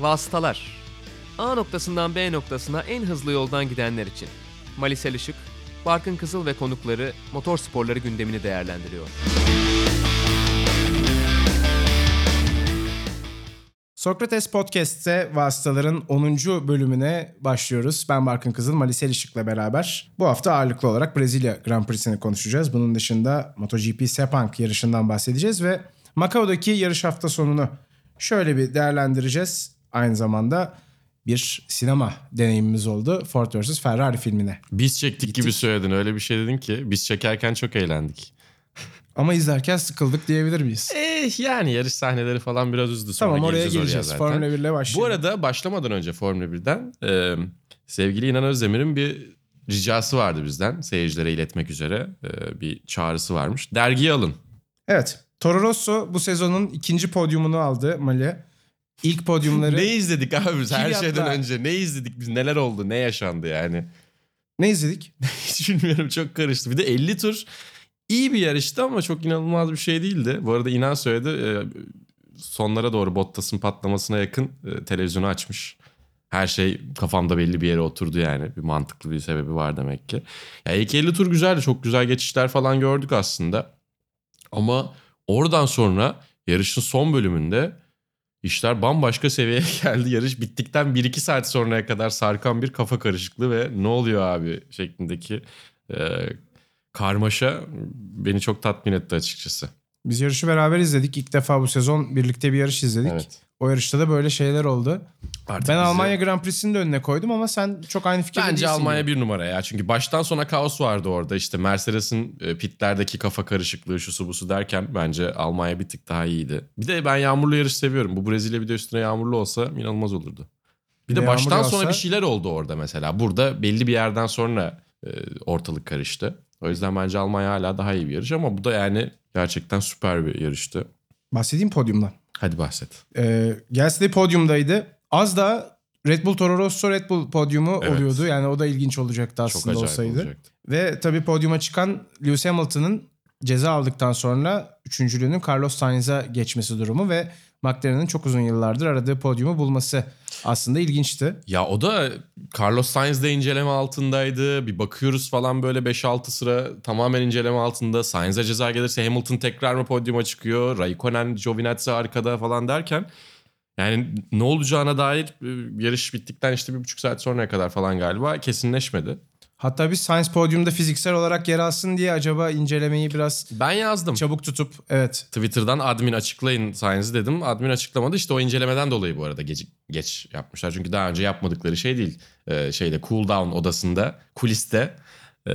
Vasıtalar. A noktasından B noktasına en hızlı yoldan gidenler için. Malisel Işık, Barkın Kızıl ve konukları motor sporları gündemini değerlendiriyor. Sokrates Podcast'te Vasıtaların 10. bölümüne başlıyoruz. Ben Barkın Kızıl, Malisel Işık'la beraber. Bu hafta ağırlıklı olarak Brezilya Grand Prix'sini konuşacağız. Bunun dışında MotoGP Sepang yarışından bahsedeceğiz ve Macao'daki yarış hafta sonunu şöyle bir değerlendireceğiz. Aynı zamanda bir sinema deneyimimiz oldu Ford vs. Ferrari filmine. Biz çektik gibi söyledin. Öyle bir şey dedin ki biz çekerken çok eğlendik. Ama izlerken sıkıldık diyebilir miyiz? Eh yani yarış sahneleri falan biraz üzdü. Sonra tamam oraya geleceğiz. zaten. Formula 1 ile Bu başlayalım. arada başlamadan önce Formula 1'den e, sevgili İnan Özdemir'in bir ricası vardı bizden. Seyircilere iletmek üzere e, bir çağrısı varmış. Dergiyi alın. Evet. Toro Rosso bu sezonun ikinci podyumunu aldı Mali. İlk podyumları... Ne izledik abi biz her şeyden önce? Ne izledik biz? Neler oldu? Ne yaşandı yani? ne izledik? Hiç bilmiyorum çok karıştı. Bir de 50 tur iyi bir yarıştı ama çok inanılmaz bir şey değildi. Bu arada İnan söyledi e, sonlara doğru Bottas'ın patlamasına yakın e, televizyonu açmış. Her şey kafamda belli bir yere oturdu yani. Bir mantıklı bir sebebi var demek ki. Ya ilk 50 tur güzeldi. Çok güzel geçişler falan gördük aslında. Ama oradan sonra yarışın son bölümünde işler bambaşka seviyeye geldi. Yarış bittikten 1-2 saat sonraya kadar sarkan bir kafa karışıklığı ve ne oluyor abi şeklindeki e, karmaşa beni çok tatmin etti açıkçası. Biz yarışı beraber izledik. İlk defa bu sezon birlikte bir yarış izledik. Evet. O yarışta da böyle şeyler oldu. Artık ben bize- Almanya Grand Prix'sini de önüne koydum ama sen çok aynı fikirde Bence değilsin Almanya gibi. bir numara ya. Çünkü baştan sona kaos vardı orada. İşte Mercedes'in e, pitlerdeki kafa karışıklığı şusu busu derken bence Almanya bir tık daha iyiydi. Bir de ben yağmurlu yarış seviyorum. Bu Brezilya bir de üstüne yağmurlu olsa inanılmaz olurdu. Bir de Bir de baştan yağmur sonra yağsa- bir şeyler oldu orada mesela. Burada belli bir yerden sonra e, ortalık karıştı. O yüzden bence Almanya hala daha iyi bir yarış ama bu da yani gerçekten süper bir yarıştı. Bahsedeyim podyumdan. Hadi bahset. Ee, Gasly podyumdaydı. Az da Red Bull Toro Rosso Red Bull podyumu Evet. oluyordu. Yani o da ilginç olacaktı Çok aslında acayip olsaydı. olacaktı. Ve tabii podyuma çıkan Lewis Hamilton'ın ceza aldıktan sonra üçüncülüğünün Carlos Sainz'a geçmesi durumu ve McLaren'ın çok uzun yıllardır aradığı podyumu bulması aslında ilginçti. Ya o da Carlos Sainz de inceleme altındaydı. Bir bakıyoruz falan böyle 5-6 sıra tamamen inceleme altında. Sainz'e ceza gelirse Hamilton tekrar mı podyuma çıkıyor? Raikkonen, Giovinazzi arkada falan derken yani ne olacağına dair e, yarış bittikten işte bir buçuk saat sonraya kadar falan galiba kesinleşmedi. Hatta biz Sainz podyumda fiziksel olarak yer alsın diye acaba incelemeyi biraz Ben yazdım. çabuk tutup evet Twitter'dan admin açıklayın Sainz'i dedim. Admin açıklamadı. İşte o incelemeden dolayı bu arada geç, geç yapmışlar. Çünkü daha önce yapmadıkları şey değil. Ee, şeyde cool down odasında, kuliste, e,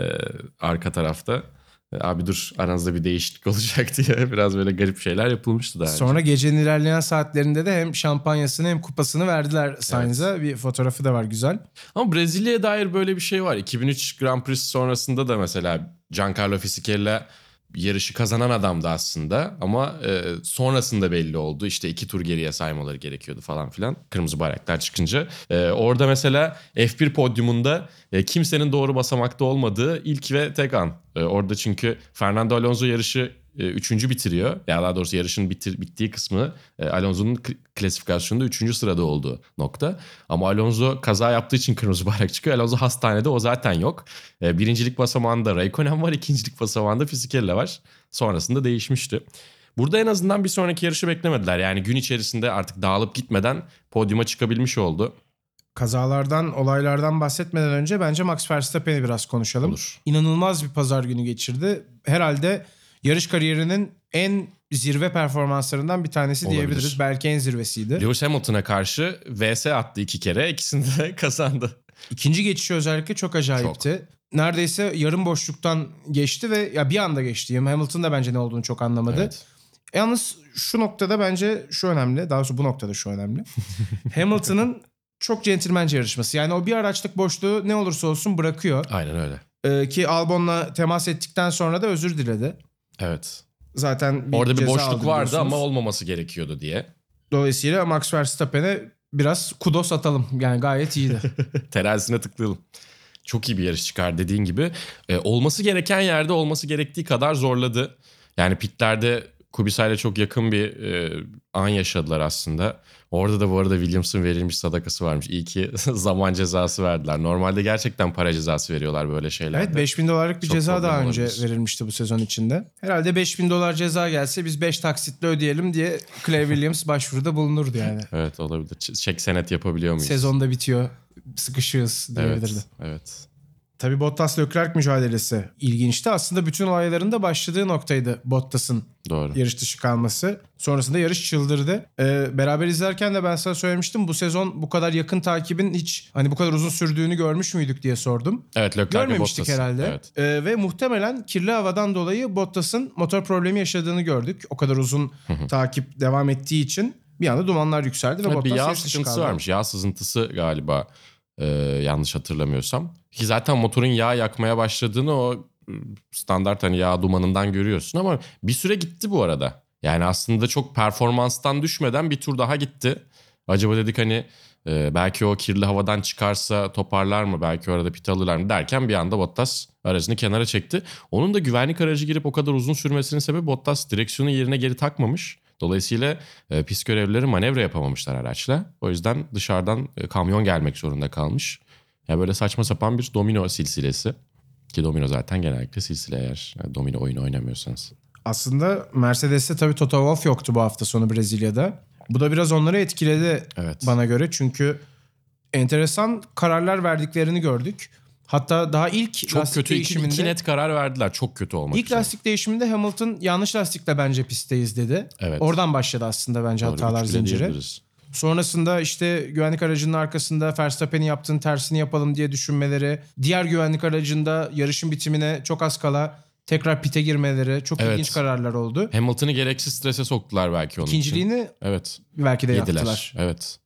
arka tarafta. E, abi dur aranızda bir değişiklik olacak diye biraz böyle garip şeyler yapılmıştı daha önce. Sonra gecenin ilerleyen saatlerinde de hem şampanyasını hem kupasını verdiler Sainz'a. Bir fotoğrafı da var güzel. Ama Brezilya'ya dair böyle bir şey var. 2003 Grand Prix sonrasında da mesela Giancarlo Fisichella yarışı kazanan adamdı aslında ama e, sonrasında belli oldu. İşte iki tur geriye saymaları gerekiyordu falan filan. Kırmızı bayraklar çıkınca. E, orada mesela F1 podyumunda e, kimsenin doğru basamakta olmadığı ilk ve tek an. E, orada çünkü Fernando Alonso yarışı üçüncü bitiriyor. Ya daha doğrusu yarışın bitir, bittiği kısmı e, Alonso'nun klasifikasyonunda üçüncü sırada olduğu nokta. Ama Alonso kaza yaptığı için kırmızı bayrak çıkıyor. Alonso hastanede o zaten yok. E, birincilik basamağında Raikkonen var. ikincilik basamağında Fisichella var. Sonrasında değişmişti. Burada en azından bir sonraki yarışı beklemediler. Yani gün içerisinde artık dağılıp gitmeden podyuma çıkabilmiş oldu. Kazalardan, olaylardan bahsetmeden önce bence Max Verstappen'i biraz konuşalım. Olur. İnanılmaz bir pazar günü geçirdi. Herhalde yarış kariyerinin en zirve performanslarından bir tanesi Olabilir. diyebiliriz. Belki en zirvesiydi. Lewis Hamilton'a karşı VS attı iki kere. İkisini de kazandı. İkinci geçişi özellikle çok acayipti. Neredeyse yarım boşluktan geçti ve ya bir anda geçti. Hamilton da bence ne olduğunu çok anlamadı. Evet. Yalnız şu noktada bence şu önemli. Daha doğrusu bu noktada şu önemli. Hamilton'ın çok centilmence yarışması. Yani o bir araçlık boşluğu ne olursa olsun bırakıyor. Aynen öyle. Ee, ki Albon'la temas ettikten sonra da özür diledi. Evet. Zaten bir Orada bir ceza boşluk aldı vardı biliyorsunuz. ama olmaması gerekiyordu diye. Dolayısıyla Max Verstappen'e biraz kudos atalım. Yani gayet iyiydi. Terazisine tıklayalım. Çok iyi bir yarış çıkar dediğin gibi. Ee, olması gereken yerde olması gerektiği kadar zorladı. Yani pitlerde Kubica'yla çok yakın bir e, an yaşadılar aslında. Orada da bu arada Williams'ın verilmiş sadakası varmış. İyi ki zaman cezası verdiler. Normalde gerçekten para cezası veriyorlar böyle şeylerde. Evet 5000 dolarlık bir Çok ceza daha önce olabilir. verilmişti bu sezon içinde. Herhalde 5000 dolar ceza gelse biz 5 taksitle ödeyelim diye Clay Williams başvuruda bulunurdu yani. Evet olabilir. Çek senet yapabiliyor muyuz? Sezonda bitiyor. Sıkışığız diyebilirdi. Evet, evet. Tabii Bottas Leclerc mücadelesi ilginçti. Aslında bütün olayların da başladığı noktaydı Bottas'ın Doğru. yarış dışı kalması. Sonrasında yarış çıldırdı. Ee, beraber izlerken de ben sana söylemiştim. Bu sezon bu kadar yakın takibin hiç hani bu kadar uzun sürdüğünü görmüş müydük diye sordum. Evet Leclerc Görmemiştik herhalde. Evet. Ee, ve muhtemelen kirli havadan dolayı Bottas'ın motor problemi yaşadığını gördük. O kadar uzun takip devam ettiği için bir anda dumanlar yükseldi ve Evet, Bottas bir yağ sıkıntısı kaldı. varmış. Yağ sızıntısı galiba e, yanlış hatırlamıyorsam. Ki zaten motorun yağ yakmaya başladığını o e, standart hani yağ dumanından görüyorsun ama bir süre gitti bu arada. Yani aslında çok performanstan düşmeden bir tur daha gitti. Acaba dedik hani e, belki o kirli havadan çıkarsa toparlar mı? Belki orada pit alırlar mı derken bir anda Bottas aracını kenara çekti. Onun da güvenlik aracı girip o kadar uzun sürmesinin sebebi Bottas direksiyonu yerine geri takmamış. Dolayısıyla e, pist görevlileri manevra yapamamışlar araçla. O yüzden dışarıdan e, kamyon gelmek zorunda kalmış. Ya böyle saçma sapan bir domino silsilesi. Ki domino zaten genellikle silsile eğer e, domino oyunu oynamıyorsanız. Aslında Mercedes'te tabii Toto Wolff yoktu bu hafta sonu Brezilya'da. Bu da biraz onları etkiledi Evet. bana göre. Çünkü enteresan kararlar verdiklerini gördük. Hatta daha ilk Çok lastik kötü değişiminde... iki net karar verdiler. Çok kötü olmak İlk üzere. lastik değişiminde Hamilton yanlış lastikle bence pistteyiz dedi. Evet. Oradan başladı aslında bence Doğru, hatalar zinciri. Sonrasında işte güvenlik aracının arkasında Verstappen'in yaptığın tersini yapalım diye düşünmeleri. Diğer güvenlik aracında yarışın bitimine çok az kala tekrar pite girmeleri. Çok Evet. ilginç kararlar oldu. Hamilton'ı gereksiz strese soktular belki onun için. İkinciliğini Evet. belki de Yediler. yaptılar. Evet.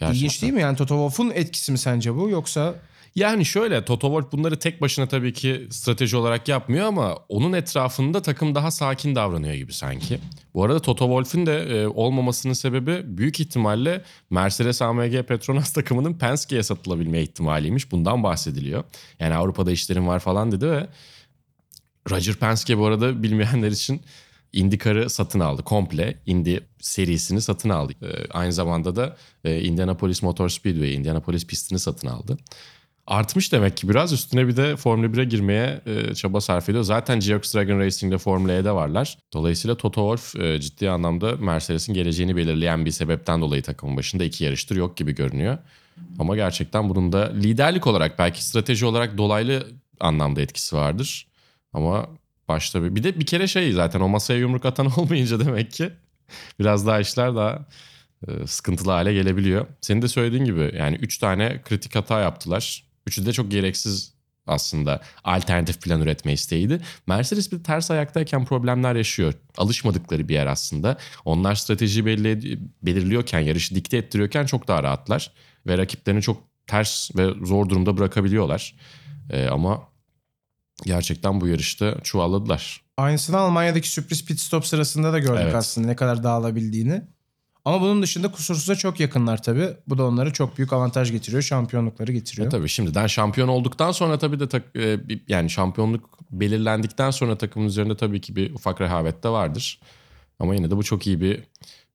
İlginç değil mi? Yani Toto Wolff'un etkisi mi sence bu yoksa Yani şöyle Toto Wolff bunları tek başına tabii ki strateji olarak yapmıyor ama onun etrafında takım daha sakin davranıyor gibi sanki. Bu arada Toto Wolff'ün de e, olmamasının sebebi büyük ihtimalle Mercedes AMG Petronas takımının Penske'ye satılabilme ihtimaliymiş. Bundan bahsediliyor. Yani Avrupa'da işlerim var falan dedi ve Roger Penske bu arada bilmeyenler için IndyCar'ı satın aldı. Komple Indy serisini satın aldı. Ee, aynı zamanda da e, Indianapolis Motor Speedway, Indianapolis pistini satın aldı. Artmış demek ki biraz üstüne bir de Formula 1'e girmeye e, çaba sarf ediyor. Zaten GX Dragon Racing'de Formula E'de varlar. Dolayısıyla Toto Wolff e, ciddi anlamda Mercedes'in geleceğini belirleyen bir sebepten dolayı takımın başında iki yarıştır yok gibi görünüyor. Ama gerçekten bunun da liderlik olarak belki strateji olarak dolaylı anlamda etkisi vardır. Ama başta bir, bir de bir kere şey zaten o masaya yumruk atan olmayınca demek ki biraz daha işler daha e, sıkıntılı hale gelebiliyor. Senin de söylediğin gibi yani 3 tane kritik hata yaptılar. Üçü de çok gereksiz aslında alternatif plan üretme isteğiydi. Mercedes bir ters ayaktayken problemler yaşıyor. Alışmadıkları bir yer aslında. Onlar stratejiyi belli, belirliyorken, yarışı dikte ettiriyorken çok daha rahatlar. Ve rakiplerini çok ters ve zor durumda bırakabiliyorlar. E, ama gerçekten bu yarışta çuvalladılar. aynısını Almanya'daki sürpriz pit stop sırasında da gördük Evet. aslında ne kadar dağılabildiğini. Ama bunun dışında kusursuza çok yakınlar tabii. Bu da onlara çok büyük avantaj getiriyor. Şampiyonlukları getiriyor. E tabii şimdiden şampiyon olduktan sonra tabii de tak- e, yani şampiyonluk belirlendikten sonra takımın üzerinde tabii ki bir ufak rehavet de vardır. Ama yine de bu çok iyi bir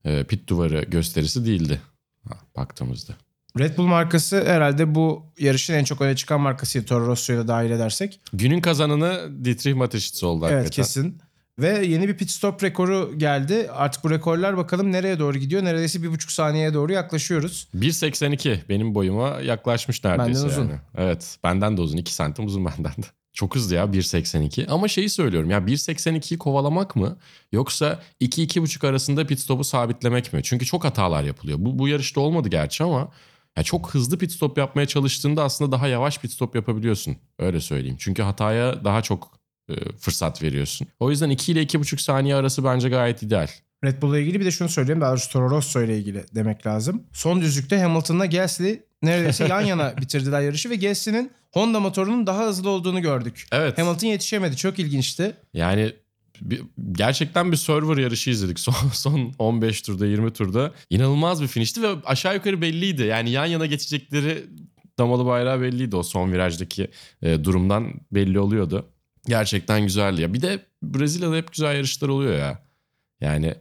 e, pit duvarı gösterisi değildi ha, baktığımızda. Red Bull markası herhalde bu yarışın en çok öne çıkan markasıydı. Toro Rosso'yu da dahil edersek. Günün kazananı Dietrich Mateschitz oldu Evet hakikaten. kesin. Ve yeni bir pit stop rekoru geldi. Artık bu rekorlar bakalım nereye doğru gidiyor. Neredeyse bir buçuk saniyeye doğru yaklaşıyoruz. 1.82 benim boyuma yaklaşmış neredeyse Benden uzun. yani. Evet benden de uzun 2 santim uzun benden de. Çok hızlı ya 1.82 ama şeyi söylüyorum ya 1.82'yi kovalamak mı yoksa 2-2.5 arasında pit stopu sabitlemek mi? Çünkü çok hatalar yapılıyor. Bu, bu yarışta olmadı gerçi ama ya çok hızlı pit stop yapmaya çalıştığında aslında daha yavaş pit stop yapabiliyorsun. Öyle söyleyeyim. Çünkü hataya daha çok fırsat veriyorsun. O yüzden 2 ile 2.5 saniye arası bence gayet ideal. Red Bull'la ilgili bir de şunu söyleyeyim. Daha doğrusu Toro Rosso ile ilgili demek lazım. Son düzlükte Hamilton'la Gasly neredeyse yan yana bitirdiler yarışı ve Gasly'nin Honda motorunun daha hızlı olduğunu gördük. Evet. Hamilton yetişemedi. Çok ilginçti. Yani bir- gerçekten bir server yarışı izledik son, son 15 turda 20 turda. İnanılmaz bir finişti ve aşağı yukarı belliydi. Yani yan yana geçecekleri damalı bayrağı belliydi o son virajdaki e, durumdan belli oluyordu. Gerçekten güzeldi ya. Bir de Brezilya'da hep güzel yarışlar oluyor ya. Yani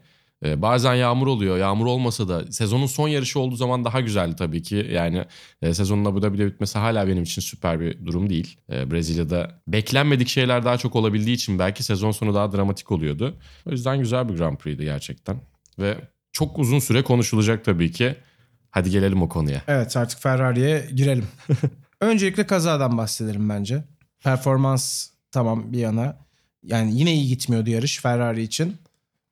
e, bazen yağmur oluyor. Yağmur olmasa da sezonun son yarışı olduğu zaman daha güzeldi tabii ki. Yani e, sezonun Abu Dhabi'de bitmesi hala benim için süper bir durum değil. E, Brezilya'da beklenmedik şeyler daha çok olabildiği için belki sezon sonu daha dramatik oluyordu. O yüzden güzel bir Grand Prix'di gerçekten. Ve çok uzun süre konuşulacak tabii ki. Hadi gelelim o konuya. Evet artık Ferrari'ye girelim. Öncelikle kazadan bahsedelim bence. Performans tamam bir yana. Yani yine iyi gitmiyordu yarış Ferrari için.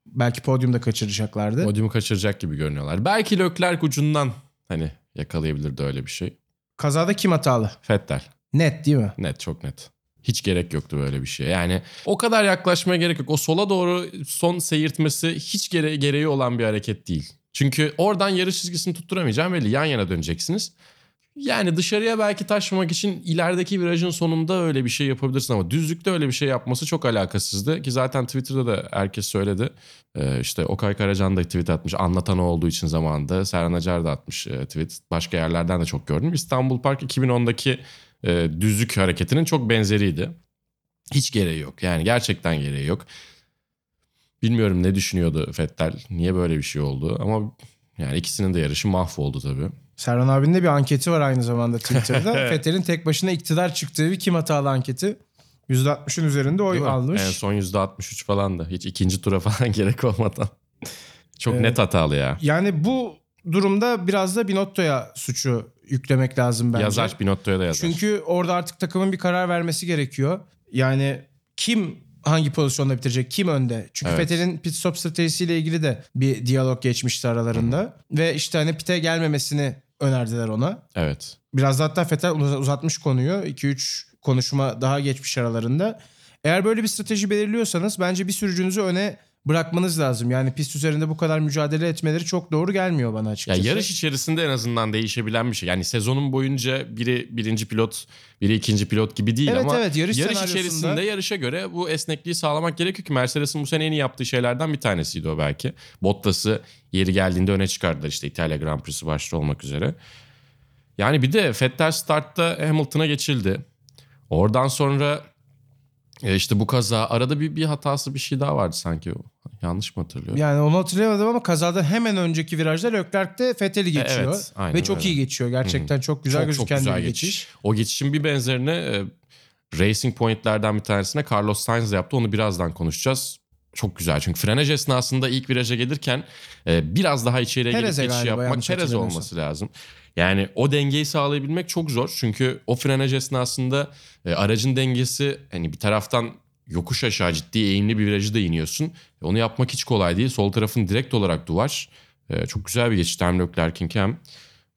Belki podyumda kaçıracaklardı. Podyumu kaçıracak gibi görünüyorlar. Belki Leclerc ucundan hani yakalayabilirdi öyle bir şey. Kazada kim hatalı? Vettel. Net değil mi? Net çok net. Hiç gerek yoktu böyle bir şeye. Yani o kadar yaklaşmaya gerek yok. O sola doğru son seyirtmesi hiç gere gereği olan bir hareket değil. Çünkü oradan yarış çizgisini tutturamayacağım belli. Yan yana döneceksiniz. Yani dışarıya belki taşmamak için ilerideki virajın sonunda öyle bir şey yapabilirsin ama düzlükte öyle bir şey yapması çok alakasızdı. Ki zaten Twitter'da da herkes söyledi. Ee, işte Okay Karacan da tweet atmış. Anlatan olduğu için zamanında. Serhan Acar da atmış e, tweet. Başka yerlerden de çok gördüm. İstanbul Park 2010'daki e, düzlük hareketinin çok benzeriydi. Hiç gereği yok. Yani gerçekten gereği yok. Bilmiyorum ne düşünüyordu Fettel. Niye böyle bir şey oldu ama yani ikisinin de yarışı mahvoldu tabii. Serhan abinin de bir anketi var aynı zamanda Twitter'da. Fethel'in tek başına iktidar çıktığı bir kim hatalı anketi. %60'ın üzerinde oy Değil almış. En son %63 falan da. Hiç ikinci tura falan gerek olmadan. Çok Evet. net hatalı ya. Yani bu durumda biraz da Binotto'ya suçu yüklemek lazım bence. Yazar Pinotto'ya da yazar. Çünkü orada artık takımın bir karar vermesi gerekiyor. Yani kim hangi pozisyonda bitirecek, kim önde? Çünkü Evet. Vettel'in pit stop stratejisiyle ilgili de bir diyalog geçmişti aralarında. Ve işte hani pite gelmemesini önerdiler ona. Evet. Biraz da hatta Vettel uz- uzatmış konuyu. 2-3 konuşma daha geçmiş aralarında. Eğer böyle bir strateji belirliyorsanız bence bir sürücünüzü öne bırakmanız lazım. Yani pist üzerinde bu kadar mücadele etmeleri çok doğru gelmiyor bana Ya açıkçası. yarış içerisinde en azından değişebilen bir şey. Yani sezonun boyunca biri birinci pilot, biri ikinci pilot gibi değil Evet, ama evet, yarış senaryosunda- içerisinde yarışa göre bu esnekliği sağlamak gerekiyor ki Mercedes'in bu sene en iyi yaptığı şeylerden bir tanesiydi o belki. Bottas'ı yeri geldiğinde öne çıkardılar işte İtalya Grand Prix'si başta olmak üzere. Yani bir de Vettel startta Hamilton'a geçildi. Oradan sonra e, işte bu kaza arada bir, bir hatası bir şey daha vardı sanki. Yanlış mı hatırlıyorum? Yani onu hatırlayamadım ama kazada hemen önceki virajda Leclerc de Vettel'i geçiyor. evet, aynen Ve çok öyle. iyi geçiyor. Gerçekten çok güzel çok, çok gözüken güzel bir geçiş. geçiş. O geçişin bir benzerini e, Racing Point'lerden bir tanesine Carlos Sainz yaptı. Onu birazdan konuşacağız. Çok güzel çünkü frenaj esnasında ilk viraja gelirken e, biraz daha içeriye gelip Perez'e geçiş galiba, yapmak Perez olması lazım. Yani o dengeyi sağlayabilmek çok zor. Çünkü o frenaj esnasında e, aracın dengesi hani bir taraftan yokuş aşağı ciddi eğimli bir virajı da iniyorsun. Onu yapmak hiç kolay değil. Sol tarafın direkt olarak duvar. E, çok güzel bir geçiş. Hem Leclerc'inki hem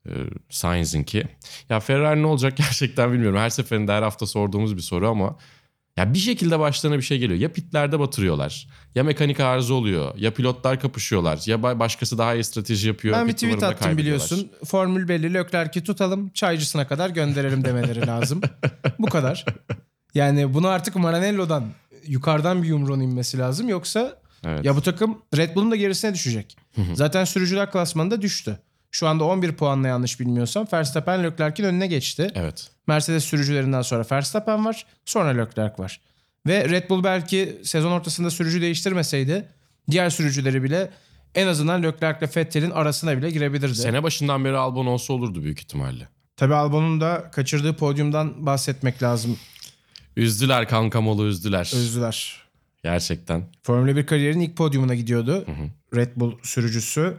e, Sainz'inki. Ya Ferrari ne olacak gerçekten bilmiyorum. Her seferinde her hafta sorduğumuz bir soru ama ya bir şekilde başlarına bir şey geliyor. Ya pitlerde batırıyorlar. Ya mekanik arıza oluyor. Ya pilotlar kapışıyorlar. Ya ba- başkası daha iyi strateji yapıyor. Ben bir tweet attım biliyorsun. Formül belli Leclerc'i tutalım çaycısına kadar gönderelim demeleri lazım. bu kadar. Yani bunu artık Maranello'dan yukarıdan bir yumruğun inmesi lazım. Yoksa Evet. ya bu takım Red Bull'un da gerisine düşecek. Zaten sürücüler klasmanında düştü. Şu anda 11 puanla yanlış bilmiyorsam Verstappen Leclerc'in önüne geçti. Evet. Mercedes sürücülerinden sonra Verstappen var. Sonra Leclerc var. Ve Red Bull belki sezon ortasında sürücü değiştirmeseydi diğer sürücüleri bile en azından Leclerc ile Vettel'in arasına bile girebilirdi. Sene başından beri Albon olsa olurdu büyük ihtimalle. Tabii Albon'un da kaçırdığı podyumdan bahsetmek lazım. Üzdüler kankamolu üzdüler. Özlüler. Gerçekten. Formula 1 kariyerinin ilk podyumuna gidiyordu. Red Bull sürücüsü.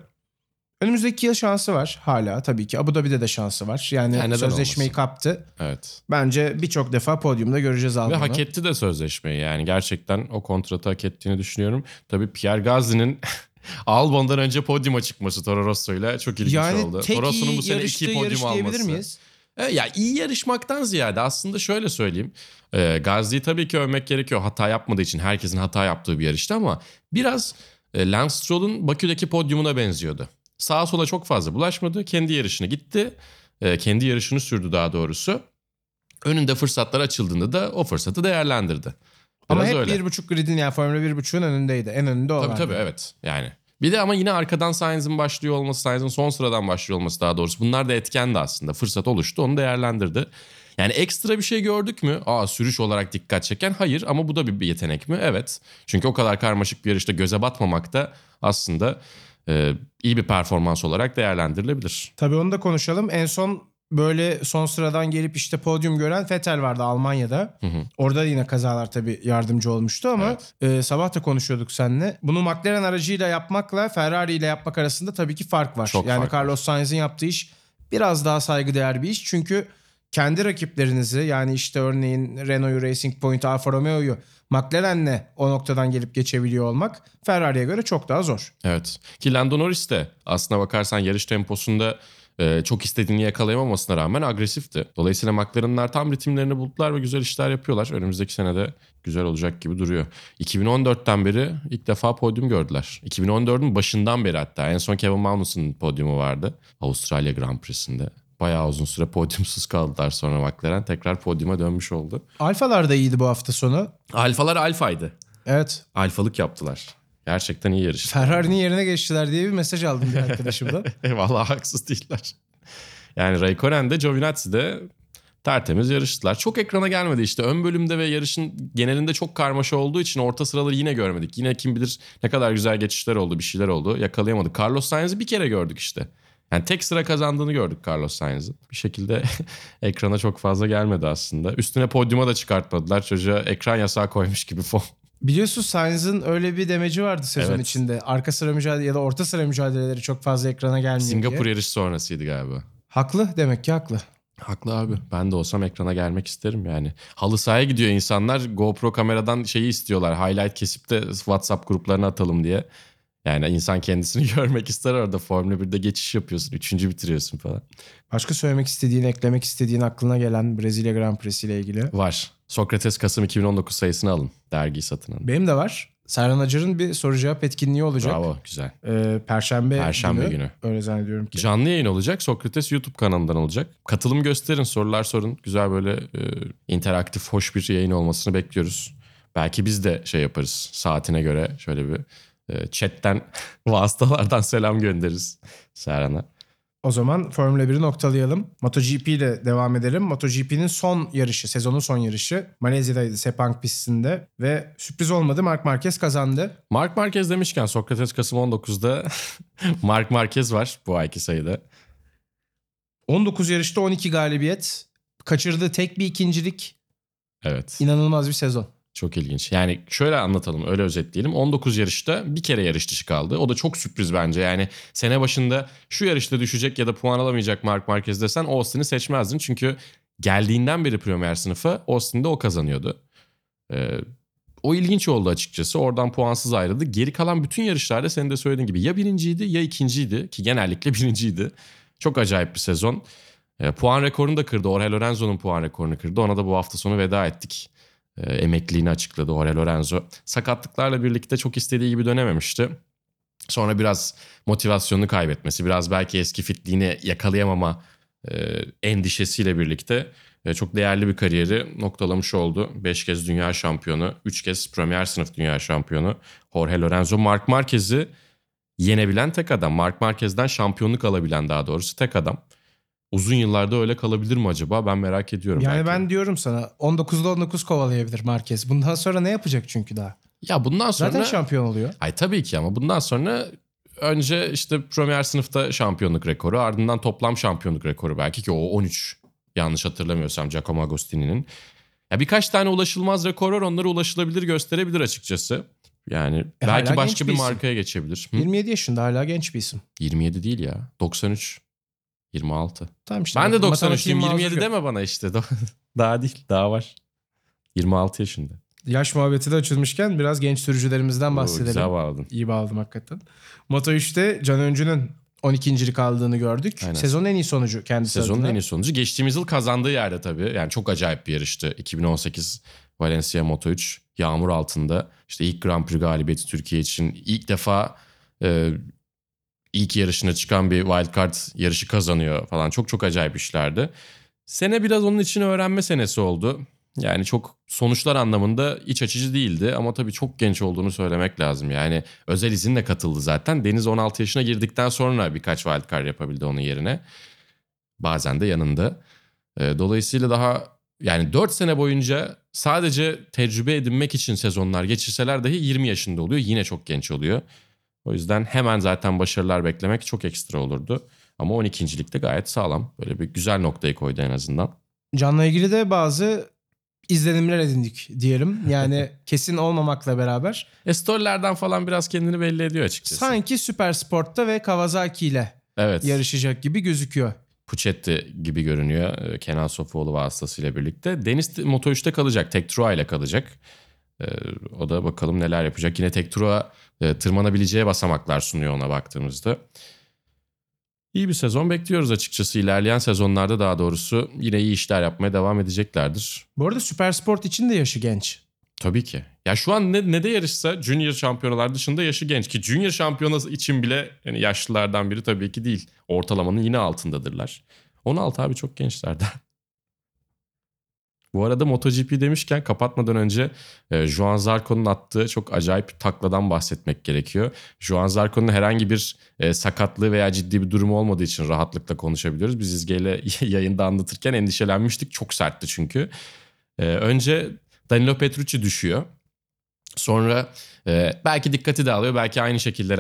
Önümüzdeki yıl şansı var hala tabii ki. Abu Dhabi'de de şansı var. Yani, Yani sözleşmeyi olmasın? kaptı. Evet. Bence birçok defa podyumda göreceğiz Ve Albon'u. hak etti de sözleşmeyi yani gerçekten o kontratı hak ettiğini düşünüyorum. Tabii Pierre Gasly'nin Albon'dan önce podyuma çıkması Toro Rosso ile çok ilginç yani oldu. Toro Rosso'nun bu sene iki podyum alması. miyiz? E, ya iyi yarışmaktan ziyade aslında şöyle söyleyeyim. E, Gazli'yi tabii ki övmek gerekiyor. Hata yapmadığı için herkesin hata yaptığı bir yarıştı ama biraz e, Lance Stroll'un Bakü'deki podyumuna benziyordu. Sağa sola çok fazla bulaşmadı. Kendi yarışını gitti. E, kendi yarışını sürdü daha doğrusu. Önünde fırsatlar açıldığında da o fırsatı değerlendirdi. Ama Biraz hep öyle. bir buçuk gridin yani Formula 1.5'un önündeydi. En önünde o Tabii vardı. tabii evet yani. Bir de ama yine arkadan Sainz'in başlıyor olması, Sainz'in son sıradan başlıyor olması daha doğrusu. Bunlar da etkendi aslında. Fırsat oluştu onu değerlendirdi. Yani ekstra bir şey gördük mü? Aa sürüş olarak dikkat çeken hayır ama bu da bir yetenek mi? Evet. Çünkü o kadar karmaşık bir yarışta göze batmamak da aslında e, iyi bir performans olarak değerlendirilebilir. Tabii onu da konuşalım. En son böyle son sıradan gelip işte podyum gören Vettel vardı Almanya'da. Hı hı. Orada yine kazalar tabii yardımcı olmuştu ama e, sabah da konuşuyorduk seninle. Bunu McLaren aracıyla yapmakla Ferrari ile yapmak arasında tabii ki fark var. Çok yani fark Carlos Sainz'in yaptığı iş biraz daha saygıdeğer bir iş. Çünkü kendi rakiplerinizi yani işte örneğin Renault'u, Racing Point'i, Alfa Romeo'yu McLaren'le o noktadan gelip geçebiliyor olmak Ferrari'ye göre çok daha zor. Evet. Ki Lando Norris de aslına bakarsan yarış temposunda e, çok istediğini yakalayamamasına rağmen agresifti. Dolayısıyla McLaren'lar tam ritimlerini buldular ve güzel işler yapıyorlar. Önümüzdeki sene de güzel olacak gibi duruyor. 2014'ten beri ilk defa podyum gördüler. 2014'ün başından beri hatta en son Kevin Magnussen'ın podyumu vardı. Avustralya Grand Prix'sinde. Bayağı uzun süre podyumsuz kaldılar sonra McLaren. Tekrar podyuma dönmüş oldu. Alfalar da iyiydi bu hafta sonu. Alfalar alfaydı. Evet. Alfalık yaptılar. Gerçekten iyi yarış. Ferrari'nin yerine geçtiler diye bir mesaj aldım bir arkadaşımdan. Vallahi haksız değiller. Yani Raikkonen de Giovinazzi de tertemiz yarıştılar. Çok ekrana gelmedi işte. Ön bölümde ve yarışın genelinde çok karmaşa olduğu için orta sıraları yine görmedik. Yine kim bilir ne kadar güzel geçişler oldu, bir şeyler oldu. Yakalayamadık. Carlos Sainz'i bir kere gördük işte. Yani tek sıra kazandığını gördük Carlos Sainz'ın. Bir şekilde ekrana çok fazla gelmedi aslında. Üstüne podyuma da çıkartmadılar. Çocuğa ekran yasağı koymuş gibi fon. Biliyorsun Sainz'ın öyle bir demeci vardı sezon Evet. içinde. Arka sıra mücadele ya da orta sıra mücadeleleri çok fazla ekrana gelmiyor Singapur diye. yarışı sonrasıydı galiba. Haklı demek ki haklı. Haklı abi. Ben de olsam ekrana gelmek isterim yani. Halı sahaya gidiyor insanlar. GoPro kameradan şeyi istiyorlar. Highlight kesip de WhatsApp gruplarına atalım diye. Yani insan kendisini görmek ister orada. Formula 1'de geçiş yapıyorsun. Üçüncü bitiriyorsun falan. Başka söylemek istediğin, eklemek istediğin aklına gelen Brezilya Grand Prix'si ile ilgili. Var. Sokrates Kasım 2019 sayısını alın. Dergiyi satın alın. Benim de var. Serhan Acar'ın bir soru cevap etkinliği olacak. Bravo. Güzel. Ee, Perşembe, Perşembe günü. günü. Öyle zannediyorum ki. Canlı yayın olacak. Sokrates YouTube kanalından olacak. Katılım gösterin, sorular sorun. Güzel böyle e, interaktif, hoş bir yayın olmasını bekliyoruz. Belki biz de şey yaparız saatine göre şöyle bir chatten vasıtalardan selam göndeririz Serhan'a. O zaman Formula 1'i noktalayalım. MotoGP ile devam edelim. MotoGP'nin son yarışı, sezonun son yarışı Malezya'daydı Sepang pistinde ve sürpriz olmadı Marc Marquez kazandı. Mark Marquez demişken Sokrates Kasım 19'da Mark Marquez var bu ayki sayıda. 19 yarışta 12 galibiyet. Kaçırdığı tek bir ikincilik. Evet. İnanılmaz bir sezon. Çok ilginç. Yani şöyle anlatalım, öyle özetleyelim. 19 yarışta bir kere yarış dışı kaldı. O da çok sürpriz bence. Yani sene başında şu yarışta düşecek ya da puan alamayacak Mark Marquez desen Austin'i seçmezdin. Çünkü geldiğinden beri Premier sınıfa Austin'de o kazanıyordu. Ee, o ilginç oldu açıkçası. Oradan puansız ayrıldı. Geri kalan bütün yarışlarda senin de söylediğin gibi ya birinciydi ya ikinciydi. Ki genellikle birinciydi. Çok acayip bir sezon. Ee, puan rekorunu da kırdı. Jorge Lorenzo'nun puan rekorunu kırdı. Ona da bu hafta sonu veda ettik e, emekliliğini açıkladı Jorge Lorenzo. Sakatlıklarla birlikte çok istediği gibi dönememişti. Sonra biraz motivasyonunu kaybetmesi, biraz belki eski fitliğini yakalayamama e, endişesiyle birlikte e, çok değerli bir kariyeri noktalamış oldu. 5 kez dünya şampiyonu, 3 kez Premier sınıf dünya şampiyonu Jorge Lorenzo. Mark Marquez'i yenebilen tek adam. Mark Marquez'den şampiyonluk alabilen daha doğrusu tek adam. Uzun yıllarda öyle kalabilir mi acaba? Ben merak ediyorum. Yani belki. ben diyorum sana 19'da 19 kovalayabilir Marquez. Bundan sonra ne yapacak çünkü daha? Ya bundan sonra... Zaten şampiyon oluyor. Ay tabii ki ama bundan sonra önce işte Premier sınıfta şampiyonluk rekoru ardından toplam şampiyonluk rekoru belki ki o 13 yanlış hatırlamıyorsam Giacomo Agostini'nin. Ya birkaç tane ulaşılmaz rekor var onları ulaşılabilir gösterebilir açıkçası. Yani E, belki başka bir bir markaya geçebilir. Hı? 27 yaşında hala genç bir isim. 27 değil ya 93 26. Tamam işte. Ben de matematiğin 93'lüyüm mazur 27 yok. deme bana işte daha değil daha var. 26 yaşında. Yaş muhabbeti de açılmışken biraz genç sürücülerimizden Oo, bahsedelim. Güzel bağladın. İyi bağladım hakikaten. Moto 3'te Can Öncü'nün 12. aldığını gördük. Aynen. Sezonun en iyi sonucu kendisi Sezonun adına. en iyi sonucu. Geçtiğimiz yıl kazandığı yerde tabii. Yani çok acayip bir yarıştı. 2018 Valencia Moto 3. Yağmur altında. İşte ilk Grand Prix galibiyeti Türkiye için. ilk defa e, ilk yarışına çıkan bir wildcard yarışı kazanıyor falan. Çok çok acayip işlerdi. Sene biraz onun için öğrenme senesi oldu. Yani çok sonuçlar anlamında iç açıcı değildi ama tabii çok genç olduğunu söylemek lazım. Yani özel izinle katıldı zaten. Deniz 16 yaşına girdikten sonra birkaç wildcard yapabildi onun yerine. Bazen de yanında. E, Dolayısıyla daha yani 4 sene boyunca sadece tecrübe edinmek için sezonlar geçirseler dahi 20 yaşında oluyor. Yine çok genç oluyor. O yüzden hemen zaten başarılar beklemek çok ekstra olurdu. Ama 12. ligde gayet sağlam. Böyle bir güzel noktayı koydu en azından. Can'la ilgili de bazı izlenimler edindik diyelim. Yani kesin olmamakla beraber. E storylerden falan biraz kendini belli ediyor açıkçası. Sanki Süper Sport'ta ve Kawasaki ile evet. yarışacak gibi gözüküyor. Puchetti gibi görünüyor e, Kenan Sofuoğlu vasıtasıyla birlikte. Deniz Moto3'te kalacak. Tektura ile kalacak. E, o da bakalım neler yapacak. Yine Tektura e, tırmanabileceği basamaklar sunuyor ona baktığımızda. İyi bir sezon bekliyoruz açıkçası. İlerleyen sezonlarda daha doğrusu yine iyi işler yapmaya devam edeceklerdir. Bu arada Süper Sport için de yaşı genç. Tabii ki. Ya şu an ne, ne de yarışsa Junior şampiyonalar dışında yaşı genç ki Junior şampiyonası için bile yani yaşlılardan biri tabii ki değil. Ortalamanın yine altındadırlar. 16 abi çok gençlerden. Bu arada MotoGP demişken kapatmadan önce e, Juan Zarco'nun attığı çok acayip bir takladan bahsetmek gerekiyor. Juan Zarco'nun herhangi bir e, sakatlığı veya ciddi bir durumu olmadığı için rahatlıkla konuşabiliyoruz. Biz İzge'yle yayında anlatırken endişelenmiştik. Çok sertti çünkü. E, önce Danilo Petrucci düşüyor. Sonra e, belki dikkati de alıyor. Belki aynı şekilde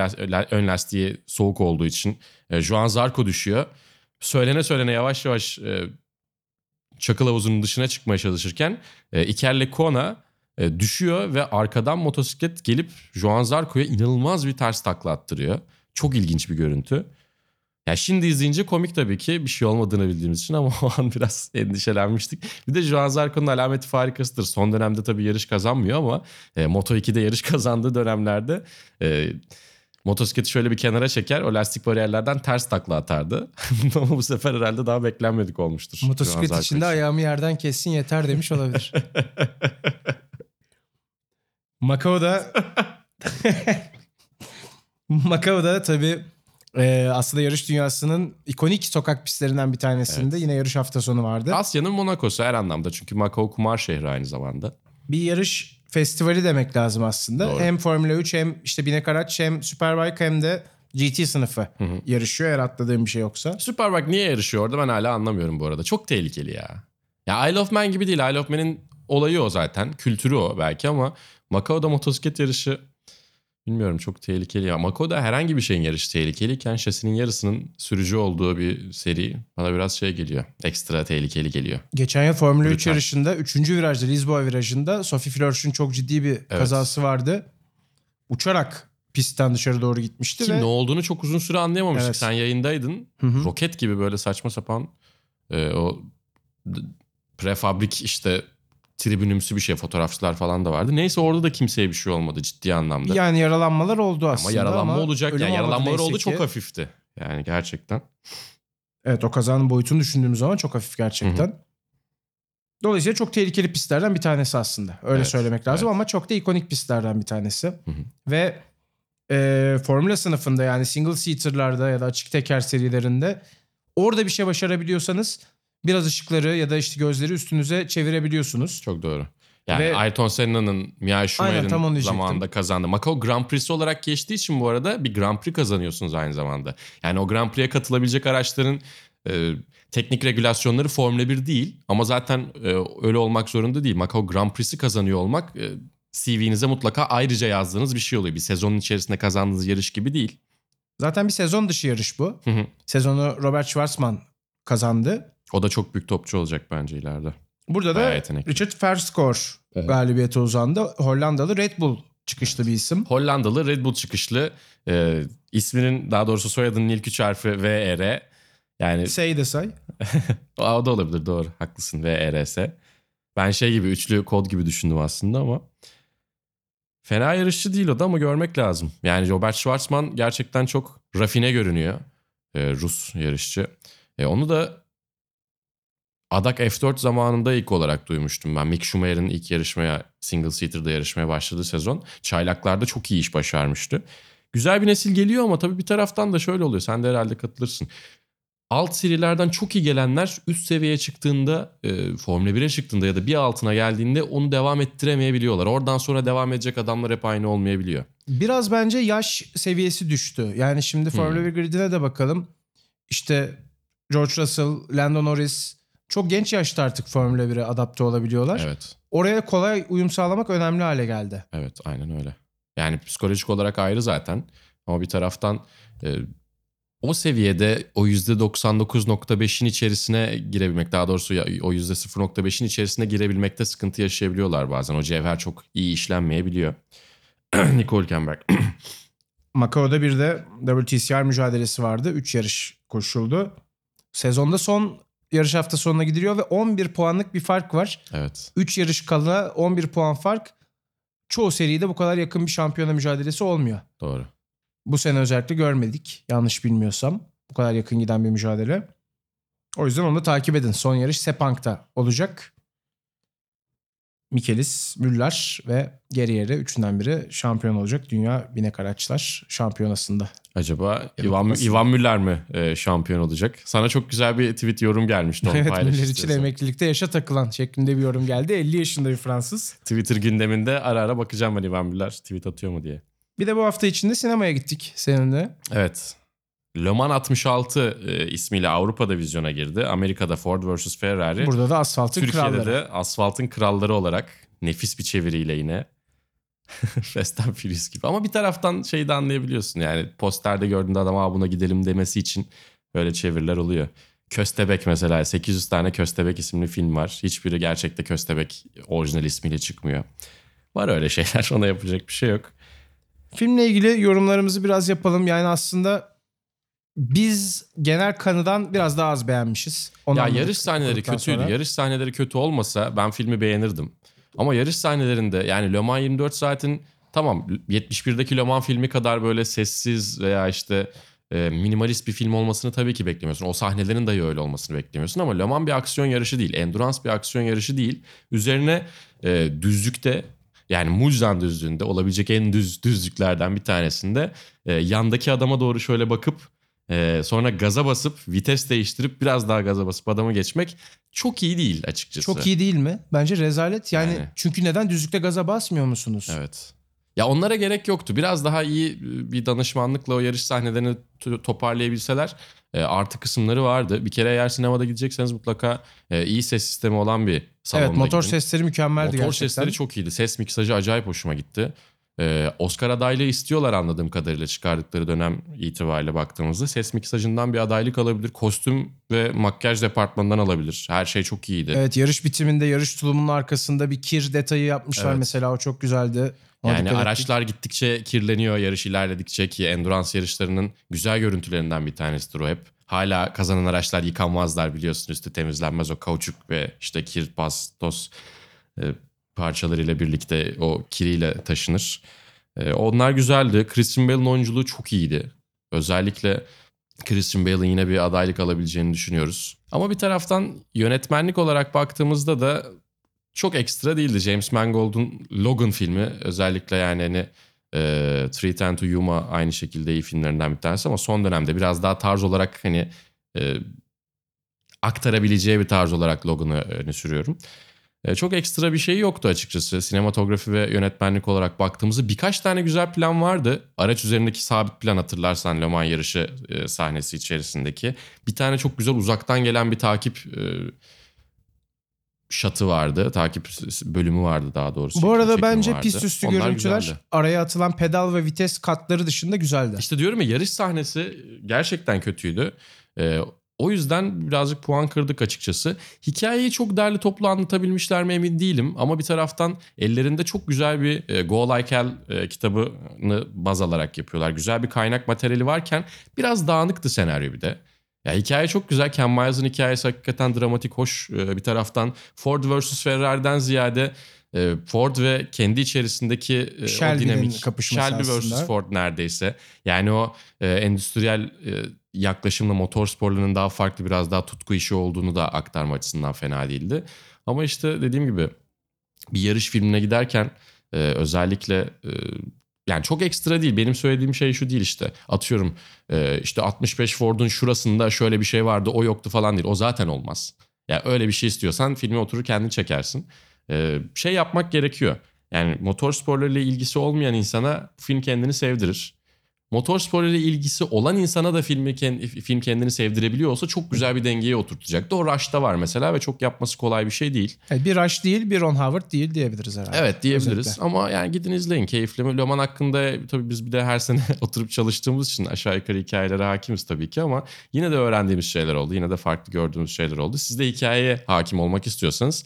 ön lastiği soğuk olduğu için e, Juan Zarco düşüyor. Söylene söylene yavaş yavaş e, çakıl havuzunun dışına çıkmaya çalışırken e, Iker Lecona e, düşüyor ve arkadan motosiklet gelip Juan Zarco'ya inanılmaz bir ters takla attırıyor. Çok ilginç bir görüntü. Ya şimdi izleyince komik tabii ki bir şey olmadığını bildiğimiz için ama o an biraz endişelenmiştik. Bir de Juan Zarco'nun alameti farikasıdır. Son dönemde tabii yarış kazanmıyor ama e, Moto2'de yarış kazandığı dönemlerde e, motosikleti şöyle bir kenara çeker o lastik bariyerlerden ters takla atardı. ama bu sefer herhalde daha beklenmedik olmuştur. Motosiklet içinde için. ayağımı yerden kessin yeter demiş olabilir. Macao'da Macao'da tabii ee, aslında yarış dünyasının ikonik sokak pistlerinden bir tanesinde evet. yine yarış hafta sonu vardı. Asya'nın Monaco'su her anlamda çünkü Macao kumar şehri aynı zamanda. Bir yarış festivali demek lazım aslında. Doğru. Hem Formula 3 hem işte binek araç hem Superbike hem de GT sınıfı hı hı. yarışıyor eğer atladığım bir şey yoksa. Superbike niye yarışıyor orada ben hala anlamıyorum bu arada. Çok tehlikeli ya. Ya Isle of Man gibi değil. Isle of Man'in olayı o zaten. Kültürü o belki ama Macao'da motosiklet yarışı Bilmiyorum çok tehlikeli. Ama Mako'da herhangi bir şeyin yarışı tehlikeliyken şasinin yarısının sürücü olduğu bir seri bana biraz şey geliyor. Ekstra tehlikeli geliyor. Geçen yıl Formula Lütfen. 3 yarışında 3. virajda Lisboa virajında Sophie Flörsch'ün çok ciddi bir evet. kazası vardı. Uçarak pistten dışarı doğru gitmişti. Ki ve... ne olduğunu çok uzun süre anlayamamıştık. Evet. Sen yayındaydın. Hı hı. Roket gibi böyle saçma sapan e, o prefabrik işte tribünümsü bir şey fotoğrafçılar falan da vardı. Neyse orada da kimseye bir şey olmadı ciddi anlamda. Yani yaralanmalar oldu aslında ama yaralanma ama olacak yani yaralanmalar oldu ki. çok hafifti. Yani gerçekten. Evet o kazanın boyutunu düşündüğümüz zaman çok hafif gerçekten. Hı-hı. Dolayısıyla çok tehlikeli pistlerden bir tanesi aslında. Öyle evet, söylemek lazım evet. ama çok da ikonik pistlerden bir tanesi. Hı-hı. Ve e, Formula sınıfında yani single seater'larda ya da açık teker serilerinde orada bir şey başarabiliyorsanız biraz ışıkları ya da işte gözleri üstünüze çevirebiliyorsunuz. Çok doğru. Yani Ve, Ayrton Senna'nın Mia Schumacher'ın zamanında kazandı. Macau Grand Prix'si olarak geçtiği için bu arada bir Grand Prix kazanıyorsunuz aynı zamanda. Yani o Grand Prix'e katılabilecek araçların e, teknik regülasyonları Formula 1 değil. Ama zaten e, öyle olmak zorunda değil. Macau Grand Prix'si kazanıyor olmak e, CV'nize mutlaka ayrıca yazdığınız bir şey oluyor. Bir sezonun içerisinde kazandığınız yarış gibi değil. Zaten bir sezon dışı yarış bu. Sezonu Robert Schwarzman kazandı. O da çok büyük topçu olacak bence ileride. Burada da Richard Verskor evet. galibiyete uzandı. Hollandalı Red Bull çıkışlı bir isim. Hollandalı Red Bull çıkışlı. E, isminin daha doğrusu soyadının ilk üç harfi VR. Yani Say de say. o da olabilir doğru. Haklısın VRS. Ben şey gibi üçlü kod gibi düşündüm aslında ama fena yarışçı değil o da ama görmek lazım. Yani Robert Schwarzman gerçekten çok rafine görünüyor. Ee, Rus yarışçı. E, onu da Adak F4 zamanında ilk olarak duymuştum ben. Mick Schumacher'in ilk yarışmaya, single seater'da yarışmaya başladığı sezon. Çaylaklarda çok iyi iş başarmıştı. Güzel bir nesil geliyor ama tabii bir taraftan da şöyle oluyor. Sen de herhalde katılırsın. Alt serilerden çok iyi gelenler üst seviyeye çıktığında, e, Formula 1'e çıktığında ya da bir altına geldiğinde onu devam ettiremeyebiliyorlar. Oradan sonra devam edecek adamlar hep aynı olmayabiliyor. Biraz bence yaş seviyesi düştü. Yani şimdi Formula hmm. 1 gridine de bakalım. İşte George Russell, Lando Norris, çok genç yaşta artık Formula 1'e adapte olabiliyorlar. Evet. Oraya kolay uyum sağlamak önemli hale geldi. Evet aynen öyle. Yani psikolojik olarak ayrı zaten. Ama bir taraftan e, o seviyede o %99.5'in içerisine girebilmek daha doğrusu o %0.5'in içerisine girebilmekte sıkıntı yaşayabiliyorlar bazen. O cevher çok iyi işlenmeyebiliyor. Nicole Hülkenberg. Macao'da bir de WTCR mücadelesi vardı. 3 yarış koşuldu. Sezonda son yarış hafta sonuna gidiliyor ve 11 puanlık bir fark var. evet. 3 yarış kala 11 puan fark. Çoğu seride bu kadar yakın bir şampiyona mücadelesi olmuyor. Doğru. Bu sene özellikle görmedik. Yanlış bilmiyorsam. Bu kadar yakın giden bir mücadele. O yüzden onu da takip edin. Son yarış Sepang'da olacak. Mikelis, Müller ve Geriyer'e üçünden biri şampiyon olacak. Dünya Binek Araçlar Şampiyonası'nda. Acaba Ivan? Ivan Müller mi e, şampiyon olacak? Sana çok güzel bir tweet yorum gelmişti. Onu evet Müller için emeklilikte yaşa takılan şeklinde bir yorum geldi. 50 yaşında bir Fransız. Twitter gündeminde ara ara bakacağım ben Ivan Müller tweet atıyor mu diye. Bir de bu hafta içinde sinemaya gittik seninle. Evet. Le Mans 66 e, ismiyle Avrupa'da vizyona girdi. Amerika'da Ford vs Ferrari. Burada da asfaltın Türkiye'de kralları. de asfaltın kralları olarak nefis bir çeviriyle yine. Fast and Furious gibi. Ama bir taraftan şeyi de anlayabiliyorsun. Yani posterde gördüğünde adam Aa, buna gidelim demesi için böyle çeviriler oluyor. Köstebek mesela 800 tane Köstebek isimli film var. Hiçbiri gerçekte Köstebek orijinal ismiyle çıkmıyor. Var öyle şeyler ona yapacak bir şey yok. Filmle ilgili yorumlarımızı biraz yapalım. Yani aslında biz genel kanıdan biraz daha az beğenmişiz. Onu ya yarış sahneleri kötüydü. sonra. Yarış sahneleri kötü olmasa ben filmi beğenirdim. Ama yarış sahnelerinde yani Le Mans 24 saatin tamam 71'deki Le Mans filmi kadar böyle sessiz veya işte e, minimalist bir film olmasını tabii ki beklemiyorsun. O sahnelerin de öyle olmasını beklemiyorsun ama Le Mans bir aksiyon yarışı değil. Endurance bir aksiyon yarışı değil. Üzerine e, düzlükte yani Mulzan düzlüğünde olabilecek en düz düzlüklerden bir tanesinde e, yandaki adama doğru şöyle bakıp e, sonra gaza basıp vites değiştirip biraz daha gaza basıp adamı geçmek çok iyi değil açıkçası. Çok iyi değil mi? Bence rezalet. Yani, Yani. çünkü neden düzlükte gaza basmıyor musunuz? Evet. Ya onlara gerek yoktu. Biraz daha iyi e, bir danışmanlıkla o yarış sahnelerini to- toparlayabilseler e, artı kısımları vardı. Bir kere eğer sinemada gidecekseniz mutlaka e, iyi ses sistemi olan bir salonda Evet motor gidin. sesleri mükemmeldi Motor gerçekten. sesleri çok iyiydi. Ses miksajı acayip hoşuma gitti. Ee, Oscar adaylığı istiyorlar anladığım kadarıyla çıkardıkları dönem itibariyle baktığımızda. Ses miksajından bir adaylık alabilir. Kostüm ve makyaj departmanından alabilir. Her şey çok iyiydi. Evet yarış bitiminde yarış tulumunun arkasında bir kir detayı yapmışlar Evet. mesela o çok güzeldi. Ona Yani dikkat ettik. araçlar gittikçe kirleniyor yarış ilerledikçe ki endurance yarışlarının güzel görüntülerinden bir tanesidir o hep. Hala kazanan araçlar yıkanmazlar biliyorsun üstü temizlenmez o kauçuk ve işte kir, pas, toz e, parçalarıyla birlikte o kiriyle taşınır. E, onlar güzeldi. Christian Bale'ın oyunculuğu çok iyiydi. Özellikle Christian Bale'ın yine bir adaylık alabileceğini düşünüyoruz. Ama bir taraftan yönetmenlik olarak baktığımızda da çok ekstra değildi. James Mangold'un Logan filmi özellikle yani hani e, Three Ten to Yuma aynı şekilde iyi filmlerinden bir tanesi ama son dönemde biraz daha tarz olarak hani e, aktarabileceği bir tarz olarak Logan'ı öne sürüyorum. E, çok ekstra bir şey yoktu açıkçası. Sinematografi ve yönetmenlik olarak baktığımızda birkaç tane güzel plan vardı. Araç üzerindeki sabit plan hatırlarsan Le Mans yarışı e, sahnesi içerisindeki. Bir tane çok güzel uzaktan gelen bir takip e, şatı vardı. Takip bölümü vardı daha doğrusu. Bu arada bence vardı. pist üstü Onlar görüntüler güzeldi. araya atılan pedal ve vites katları dışında güzeldi. İşte diyorum ya yarış sahnesi gerçekten kötüydü. Ee, o yüzden birazcık puan kırdık açıkçası. Hikayeyi çok derli toplu anlatabilmişler mi emin değilim. Ama bir taraftan ellerinde çok güzel bir e, Go Like Hell e, kitabını baz alarak yapıyorlar. Güzel bir kaynak materyali varken biraz dağınıktı senaryo bir de. Ya hikaye çok güzel. Ken Miles'ın hikayesi hakikaten dramatik, hoş. Ee, bir taraftan Ford vs. Ferrari'den ziyade e, Ford ve kendi içerisindeki e, o Shelby'nin dinamik. Shelby vs. Ford neredeyse. Yani o e, endüstriyel e, yaklaşımla motor sporlarının daha farklı biraz daha tutku işi olduğunu da aktarma açısından fena değildi. Ama işte dediğim gibi bir yarış filmine giderken e, özellikle e, yani çok ekstra değil. Benim söylediğim şey şu değil işte. Atıyorum e, işte 65 Ford'un şurasında şöyle bir şey vardı o yoktu falan değil. O zaten olmaz. Ya yani öyle bir şey istiyorsan filmi oturur kendin çekersin. E, şey yapmak gerekiyor. Yani motor sporlarıyla ilgisi olmayan insana film kendini sevdirir. Motorsporla ilgisi olan insana da filmi film kendini sevdirebiliyor olsa çok güzel bir dengeye oturtacaktı. O Rush'ta var mesela ve çok yapması kolay bir şey değil. Yani bir Rush değil bir Ron Howard değil diyebiliriz herhalde. Evet diyebiliriz Özetle. ama yani gidin izleyin keyifli mi? Loman hakkında tabii biz bir de her sene oturup çalıştığımız için aşağı yukarı hikayelere hakimiz tabii ki ama yine de öğrendiğimiz şeyler oldu. Yine de farklı gördüğümüz şeyler oldu. Siz de hikayeye hakim olmak istiyorsanız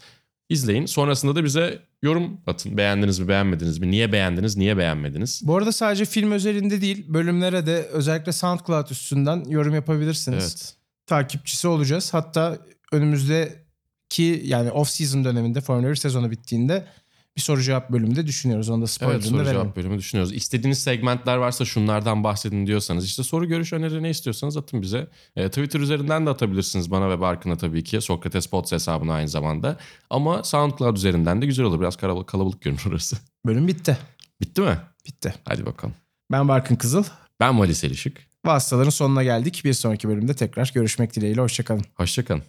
izleyin. Sonrasında da bize yorum atın. Beğendiniz mi beğenmediniz mi? Niye beğendiniz niye beğenmediniz? Bu arada sadece film özelinde değil bölümlere de özellikle SoundCloud üstünden yorum yapabilirsiniz. Evet. Takipçisi olacağız. Hatta önümüzdeki yani off season döneminde Formula 1 sezonu bittiğinde bir soru cevap bölümünde düşünüyoruz. Onu da Evet spoilerını soru verelim. cevap bölümü düşünüyoruz. İstediğiniz segmentler varsa şunlardan bahsedin diyorsanız işte soru görüş öneri ne istiyorsanız atın bize. E, Twitter üzerinden de atabilirsiniz bana ve Barkın'a tabii ki. Sokrates Pods hesabına aynı zamanda. Ama SoundCloud üzerinden de güzel olur. Biraz kalabalık, kalabalık görünür orası. Bölüm bitti. Bitti mi? Bitti. Hadi bakalım. Ben Barkın Kızıl. Ben Malis Elişik. Vasıtaların sonuna geldik. Bir sonraki bölümde tekrar görüşmek dileğiyle. Hoşçakalın. Hoşçakalın.